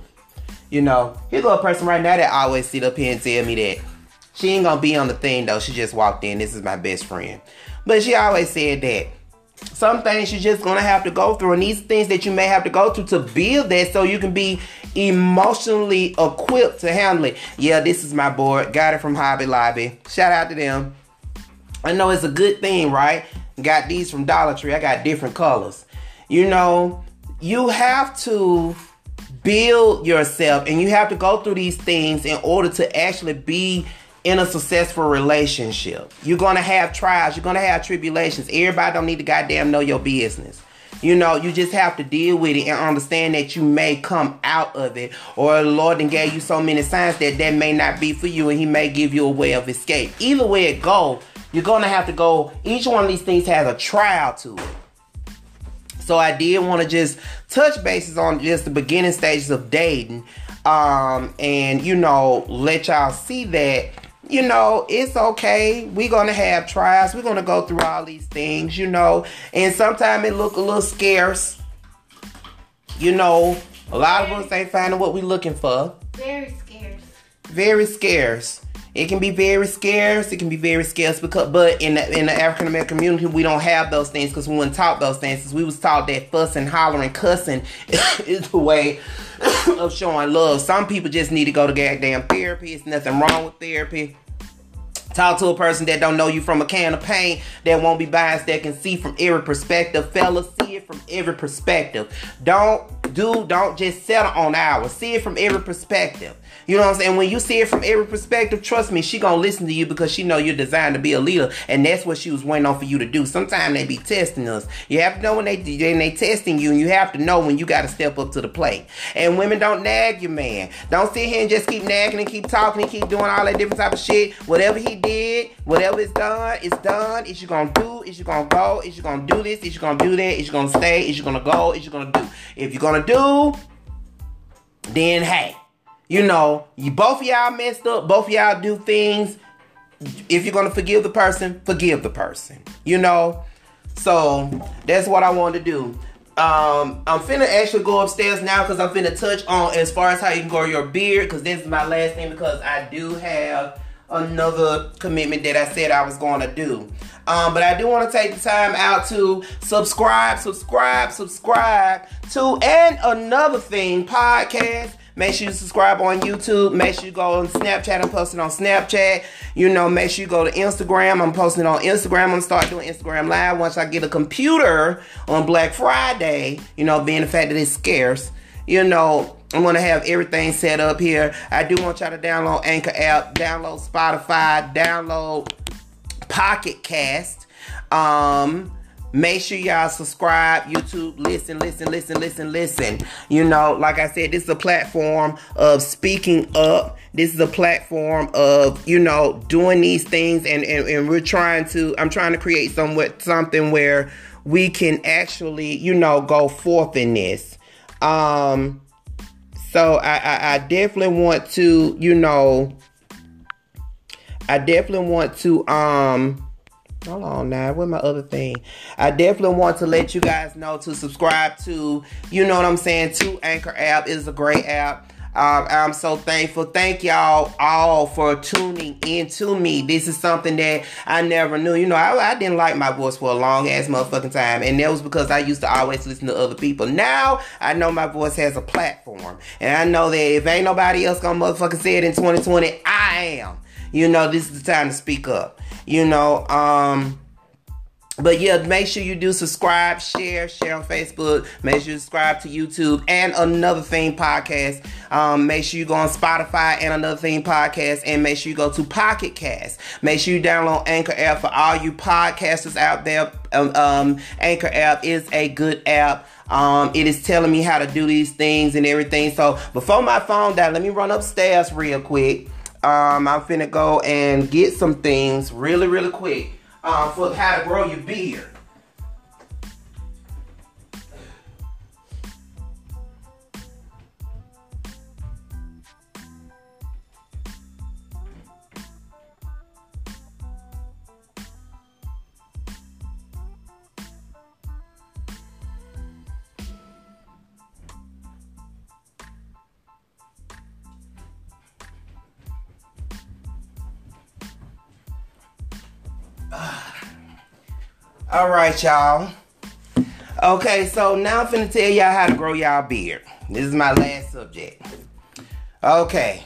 you know here's a person right now that always sit up here and tell me that she ain't gonna be on the thing though. She just walked in. This is my best friend. But she always said that some things you're just gonna have to go through, and these things that you may have to go through to build that so you can be emotionally equipped to handle it. Yeah, this is my board. Got it from Hobby Lobby. Shout out to them. I know it's a good thing, right? Got these from Dollar Tree. I got different colors. You know, you have to build yourself and you have to go through these things in order to actually be in a successful relationship. You're gonna have trials, you're gonna have tribulations. Everybody don't need to goddamn know your business. You know, you just have to deal with it and understand that you may come out of it, or the Lord and gave you so many signs that that may not be for you, and He may give you a way of escape. Either way it go, you're gonna have to go. Each one of these things has a trial to it. So I did want to just touch bases on just the beginning stages of dating, um, and you know, let y'all see that you know, it's okay. We're gonna have trials. We're gonna go through all these things, you know, and sometimes it look a little scarce. You know, a lot of us ain't finding what we looking for. Very scarce. Very scarce. It can be very scarce. It can be very scarce because, but in the in the African American community, we don't have those things because we weren't taught those things. Cause we was taught that fussing, hollering, cussing is the way of showing love. Some people just need to go to goddamn therapy. It's nothing wrong with therapy. Talk to a person that don't know you from a can of paint, that won't be biased, that can see from every perspective. Fellas, see it from every perspective. Don't do, don't just settle on ours. See it from every perspective. You know what I'm saying? When you see it from every perspective, trust me, she gonna listen to you because she know you're designed to be a leader, and that's what she was waiting on for you to do. Sometimes they be testing us. You have to know when they when they testing you, and you have to know when you got to step up to the plate. And women don't nag your man. Don't sit here and just keep nagging and keep talking and keep doing all that different type of shit. Whatever he did, whatever is done, it's done. Is you gonna do? Is you gonna go? Is you gonna do this? Is you gonna do that? Is you gonna stay? Is you gonna go? Is you gonna do? If you're gonna do, then hey you know, you both y'all messed up, both y'all do things. If you're gonna forgive the person, forgive the person. You know? So that's what I wanted to do. Um, I'm finna actually go upstairs now because I'm finna touch on as far as how you can grow your beard because this is my last thing because I do have another commitment that I said I was going to do. Um, but I do want to take the time out to subscribe, subscribe, subscribe to, and another thing, podcast. Make sure you subscribe on YouTube. Make sure you go on Snapchat. I'm posting on Snapchat. You know, make sure you go to Instagram. I'm posting on Instagram. I'm gonna start doing Instagram Live once I get a computer on Black Friday. You know, being the fact that it's scarce. You know, I'm gonna have everything set up here. I do want y'all to download Anchor app, download Spotify, download Pocket Cast. Um, Make sure y'all subscribe, YouTube, listen, listen, listen, listen, listen. You know, like I said, this is a platform of speaking up. This is a platform of, you know, doing these things and, and, and we're trying to, I'm trying to create somewhat something where we can actually, you know, go forth in this. Um, so I, I, I definitely want to, you know, I definitely want to, um, Hold on now. Where my other thing? I definitely want to let you guys know to subscribe to, you know what I'm saying, to Anchor app. is a great app. Uh, I'm so thankful. Thank y'all all for tuning into me. This is something that I never knew. You know, I, I didn't like my voice for a long ass motherfucking time, and that was because I used to always listen to other people. Now I know my voice has a platform, and I know that if ain't nobody else gonna motherfucking say it in 2020, I am. You know, this is the time to speak up. You know, um, but yeah, make sure you do subscribe, share, share on Facebook. Make sure you subscribe to YouTube and Another Thing podcast. Um, make sure you go on Spotify and Another Thing podcast, and make sure you go to Pocket Cast. Make sure you download Anchor app for all you podcasters out there. Um, um, Anchor app is a good app. Um, it is telling me how to do these things and everything. So before my phone died, let me run upstairs real quick. Um, I'm finna go and get some things really, really quick uh, for how to grow your beard. All right, y'all. Okay, so now I'm finna tell y'all how to grow y'all beard. This is my last subject. Okay.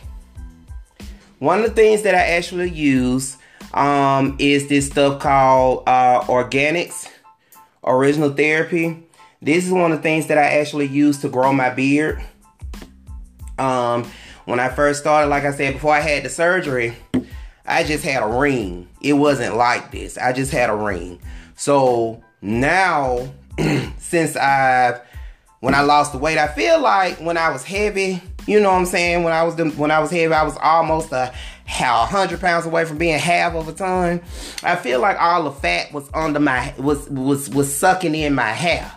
One of the things that I actually use um, is this stuff called uh, Organics Original Therapy. This is one of the things that I actually use to grow my beard. Um, when I first started, like I said, before I had the surgery, I just had a ring. It wasn't like this. I just had a ring. So now, since I've when I lost the weight, I feel like when I was heavy, you know what I'm saying? When I was when I was heavy, I was almost a hundred pounds away from being half of a ton. I feel like all the fat was under my was was was sucking in my hair.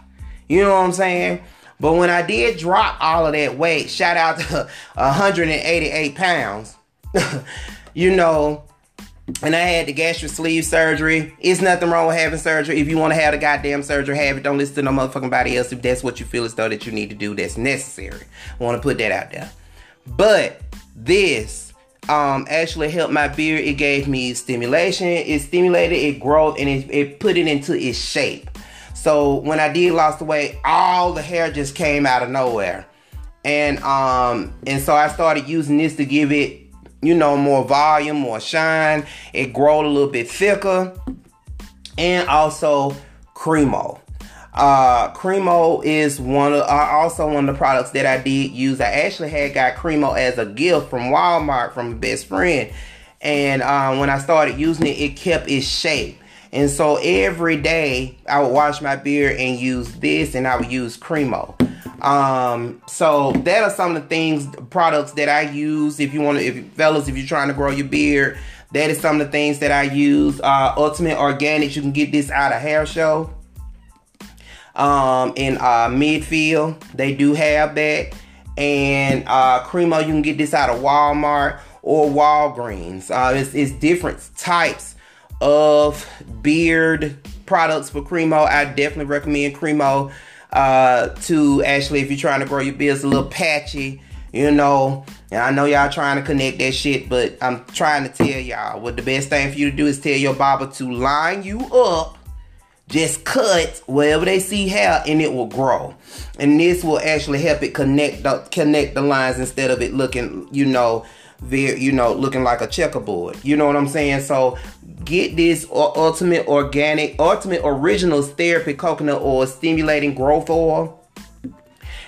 You know what I'm saying? But when I did drop all of that weight, shout out to 188 pounds. you know, and I had the gastric sleeve surgery. It's nothing wrong with having surgery. If you want to have the goddamn surgery, have it. Don't listen to no motherfucking body else if that's what you feel as though that you need to do that's necessary. I want to put that out there. But this um, actually helped my beard. It gave me stimulation. It stimulated it growth and it, it put it into its shape. So when I did lost the weight, all the hair just came out of nowhere. And um and so I started using this to give it, you know, more volume, more shine. It growed a little bit thicker. And also Cremo. Uh, Cremo is one of uh, also one of the products that I did use. I actually had got Cremo as a gift from Walmart from a best friend, and um, when I started using it, it kept its shape. And so every day I would wash my beard and use this, and I would use Cremo. Um, so that are some of the things, products that I use. If you want to, if fellas, if you're trying to grow your beard, that is some of the things that I use. Uh, Ultimate Organics, you can get this out of Hair Show um, in uh, Midfield. They do have that. And uh, Cremo, you can get this out of Walmart or Walgreens. Uh, it's, it's different types of beard products for Cremo. I definitely recommend Cremo uh, to actually, if you're trying to grow your beard, it's a little patchy, you know. And I know y'all trying to connect that shit, but I'm trying to tell y'all what the best thing for you to do is tell your barber to line you up just cut wherever they see hair and it will grow. And this will actually help it connect the, connect the lines instead of it looking, you know, very, you know, looking like a checkerboard. You know what I'm saying? So get this ultimate organic, ultimate originals therapy coconut oil stimulating growth oil.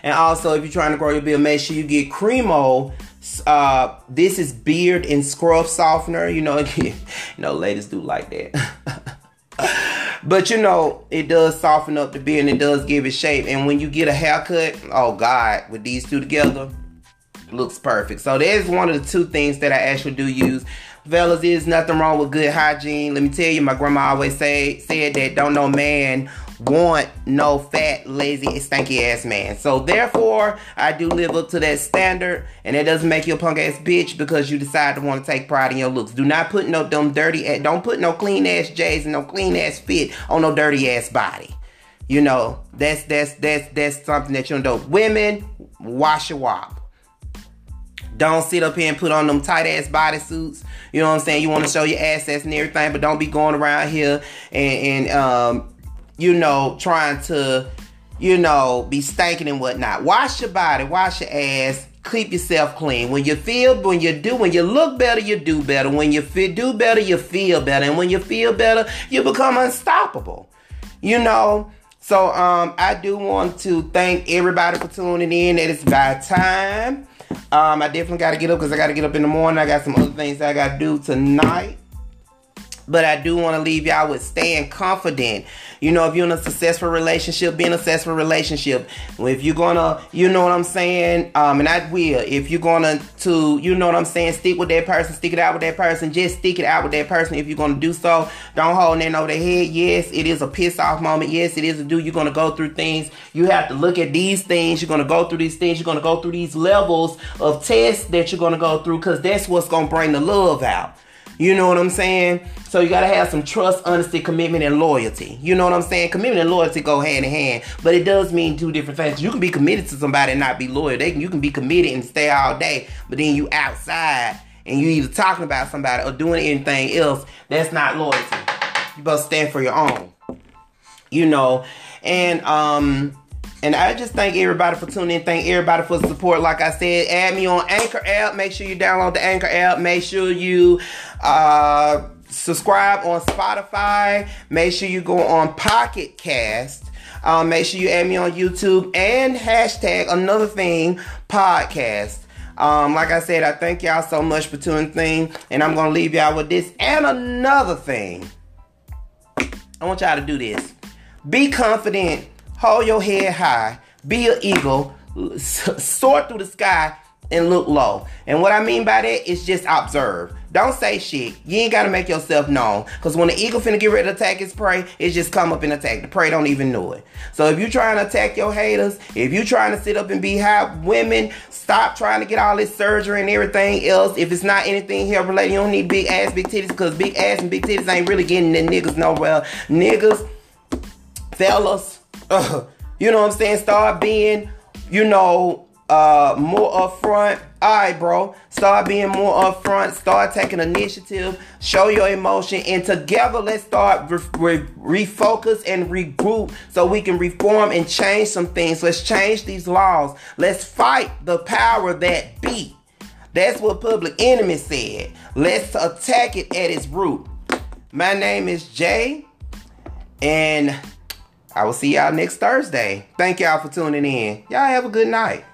And also, if you're trying to grow your beard, make sure you get Cremo. Uh, this is beard and scrub softener. You know, you know, ladies do like that. But you know, it does soften up the beard and it does give it shape. And when you get a haircut, oh God, with these two together, looks perfect. So there's one of the two things that I actually do use. Fellas, there's nothing wrong with good hygiene. Let me tell you, my grandma always say said that don't no man want no fat, lazy, stanky ass man. So therefore, I do live up to that standard, and it doesn't make you a punk ass bitch because you decide to want to take pride in your looks. Do not put no dumb dirty, don't put no clean ass J's and no clean ass fit on no dirty ass body. You know, that's that's that's that's something that you don't do. Women, wash your wop. Don't sit up here and put on them tight ass bodysuits. You know what I'm saying? You want to show your assets and everything, but don't be going around here and, and um, you know, trying to, you know, be stinking and whatnot. Wash your body, wash your ass, keep yourself clean. When you feel, when you do, when you look better, you do better. When you feel, do better, you feel better. And when you feel better, you become unstoppable. You know, so um, I do want to thank everybody for tuning in. It is about time. Um, I definitely got to get up because I got to get up in the morning. I got some other things I got to do tonight. But I do want to leave y'all with staying confident. You know, if you're in a successful relationship, be in a successful relationship. If you're gonna, you know what I'm saying, um, and I will. If you're gonna to, you know what I'm saying, stick with that person, stick it out with that person. Just stick it out with that person. If you're gonna do so, don't hold that over their head. Yes, it is a piss off moment. Yes, it is a do. You're gonna go through things. You have to look at these things. You're gonna go through these things. You're gonna go through these levels of tests that you're gonna go through because that's what's gonna bring the love out. You know what I'm saying? So you gotta have some trust, honesty, commitment, and loyalty. You know what I'm saying? Commitment and loyalty go hand in hand, but it does mean two different things. You can be committed to somebody and not be loyal. They can, you can be committed and stay all day, but then you outside and you either talking about somebody or doing anything else. That's not loyalty. You both stand for your own. You know, and um and I just thank everybody for tuning in. Thank everybody for the support. Like I said, add me on Anchor app. Make sure you download the Anchor app. Make sure you uh, subscribe on Spotify. Make sure you go on Pocket Cast. Um, make sure you add me on YouTube and hashtag another thing podcast. Um, like I said, I thank y'all so much for tuning in, and I'm gonna leave y'all with this and another thing. I want y'all to do this. Be confident hold your head high, be an eagle, soar through the sky, and look low. And what I mean by that is just observe. Don't say shit. You ain't gotta make yourself known. Cause when the eagle finna get ready to attack its prey, it just come up and attack. The prey don't even know it. So if you trying to attack your haters, if you trying to sit up and be high women, stop trying to get all this surgery and everything else. If it's not anything here related, you don't need big ass, big titties, cause big ass and big titties ain't really getting the niggas nowhere. Niggas, fellas, uh, you know what I'm saying? Start being, you know, uh more upfront. All right, bro. Start being more upfront. Start taking initiative. Show your emotion, and together let's start re- re- refocus and regroup so we can reform and change some things. Let's change these laws. Let's fight the power that be. That's what Public Enemy said. Let's attack it at its root. My name is Jay, and I will see y'all next Thursday. Thank y'all for tuning in. Y'all have a good night.